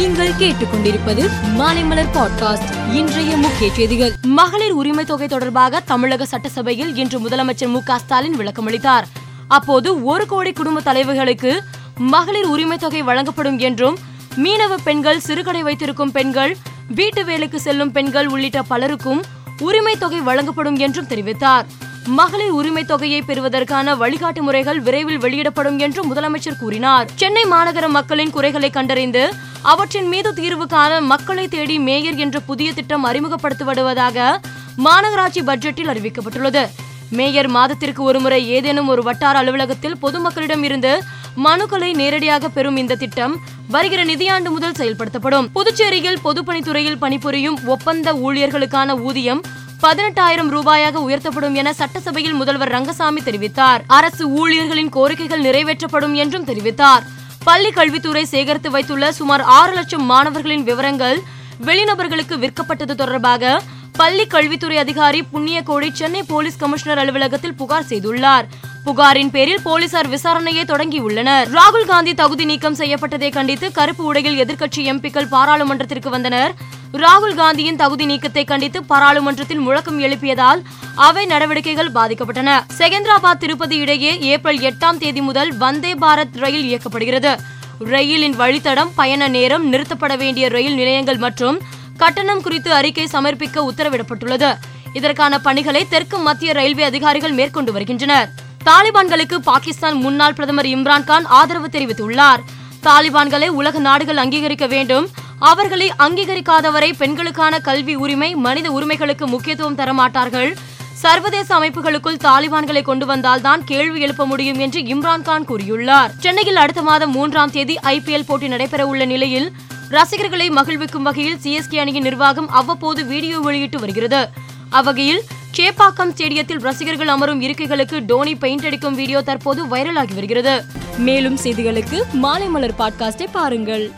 நீங்கள் கேட்டுக்கொண்டிருப்பது மாலைமலர் பாட்காஸ்ட் இன்றைய முக்கிய செய்திகள். மகளிர் உரிமை தொகை தொடர்பாக தமிழக சட்டசபையில் இன்று முதலமைச்சர் மு க ஸ்டாலின் விளக்கமளித்தார் அப்போது ஒரு கோடி குடும்ப தலைவர்களுக்கு மகளிர் உரிமை தொகை வழங்கப்படும் என்றும் மீனவ பெண்கள் சிறுகடை வைத்திருக்கும் பெண்கள் வீட்டு வேலைக்கு செல்லும் பெண்கள் உள்ளிட்ட பலருக்கும் உரிமை தொகை வழங்கப்படும் என்றும் தெரிவித்தார். மகளிர் உரிமை தொகையை பெறுவதற்கான வழிகாட்டு முறைகள் விரைவில் வெளியிடப்படும் என்றும் முதலமைச்சர் கூறினார். சென்னை மாநகர மக்களின் குறைகளை கண்டறிந்து அவற்றின் மீது தீர்வு காண மக்களை தேடி மேயர் என்ற புதிய திட்டம் அறிமுகப்படுத்தப்படுவதாக மாநகராட்சி பட்ஜெட்டில் அறிவிக்கப்பட்டுள்ளது. மேயர் மாதத்திற்கு ஒருமுறை ஏதேனும் ஒரு வட்டார அலுவலகத்தில் பொதுமக்களிடம் இருந்து மனுக்களை நேரடியாக பெறும் இந்த திட்டம் வருகிற நிதியாண்டு முதல் செயல்படுத்தப்படும். புதுச்சேரியில் பொதுப்பணித்துறையில் பணிபுரியும் ஒப்பந்த ஊழியர்களுக்கான ஊதியம் பதினெட்டாயிரம் ரூபாயாக உயர்த்தப்படும் என சட்டசபையில் முதல்வர் ரங்கசாமி தெரிவித்தார். அரசு ஊழியர்களின் கோரிக்கைகள் நிறைவேற்றப்படும் என்றும் தெரிவித்தார். பள்ளி கல்வித்துறை சேகரித்து வைத்துள்ள சுமார் ஆறு லட்சம் மாணவர்களின் விவரங்கள் வெளிநபர்களுக்கு விற்கப்பட்டது தொடர்பாக பள்ளி கல்வித்துறை அதிகாரி புண்ணியகோடி சென்னை போலீஸ் கமிஷனர் அலுவலகத்தில் புகார் செய்துள்ளார். புகாரின் பேரில் போலீசார் விசாரணையை தொடங்கியுள்ளனர். ராகுல் காந்தி தகுதி நீக்கம் செய்யப்பட்டதை கண்டித்து கருப்பு உடையில் எதிர்க்கட்சி எம்பிக்கள் பாராளுமன்றத்திற்கு வந்தனர். ராகுல் காந்தியின் தகுதி நீக்கத்தை கண்டித்து பாராளுமன்றத்தில் முழக்கம் எழுப்பியதால் அவை நடவடிக்கைகள் பாதிக்கப்பட்டன. செகந்திராபாத் திருப்பதி இடையே ஏப்ரல் எட்டாம் தேதி முதல் வந்தே பாரத் ரயில் இயக்கப்படுகிறது. ரயிலின் வழித்தடம் பயண நேரம் நிறுத்தப்பட வேண்டிய ரயில் நிலையங்கள் மற்றும் கட்டணம் குறித்து அறிக்கை சமர்ப்பிக்க உத்தரவிடப்பட்டுள்ளது. இதற்கான பணிகளை தெற்கு மத்திய ரயில்வே அதிகாரிகள் மேற்கொண்டு வருகின்றனர். தாலிபான்களுக்கு பாகிஸ்தான் முன்னாள் பிரதமர் இம்ரான்கான் ஆதரவு தெரிவித்துள்ளார். தாலிபான்களை உலக நாடுகள் அங்கீகரிக்க வேண்டும். அவர்களை அங்கீகரிக்காதவரை பெண்களுக்கான கல்வி உரிமை மனித உரிமைகளுக்கு முக்கியத்துவம் தரமாட்டார்கள். சர்வதேச அமைப்புகளுக்குள் தாலிபான்களை கொண்டு வந்தால்தான் கேள்வி எழுப்ப முடியும் என்று இம்ரான்கான் கூறியுள்ளார். சென்னையில் அடுத்த மாதம் மூன்றாம் தேதி ஐபிஎல் போட்டி நடைபெற உள்ள நிலையில் ரசிகர்களை மகிழ்விக்கும் வகையில் சிஎஸ்கே அணியின் நிர்வாகம் அவ்வப்போது வீடியோ வெளியிட்டு வருகிறது. அவ்வகையில் சேப்பாக்கம் ஸ்டேடியத்தில் ரசிகர்கள் அமரும் இருக்கைகளுக்கு டோனி பெயிண்ட் அடிக்கும் வீடியோ தற்போது வைரலாகி வருகிறது. மேலும் செய்திகளுக்கு மாலை மலர் பாட்காஸ்டை பாருங்கள்.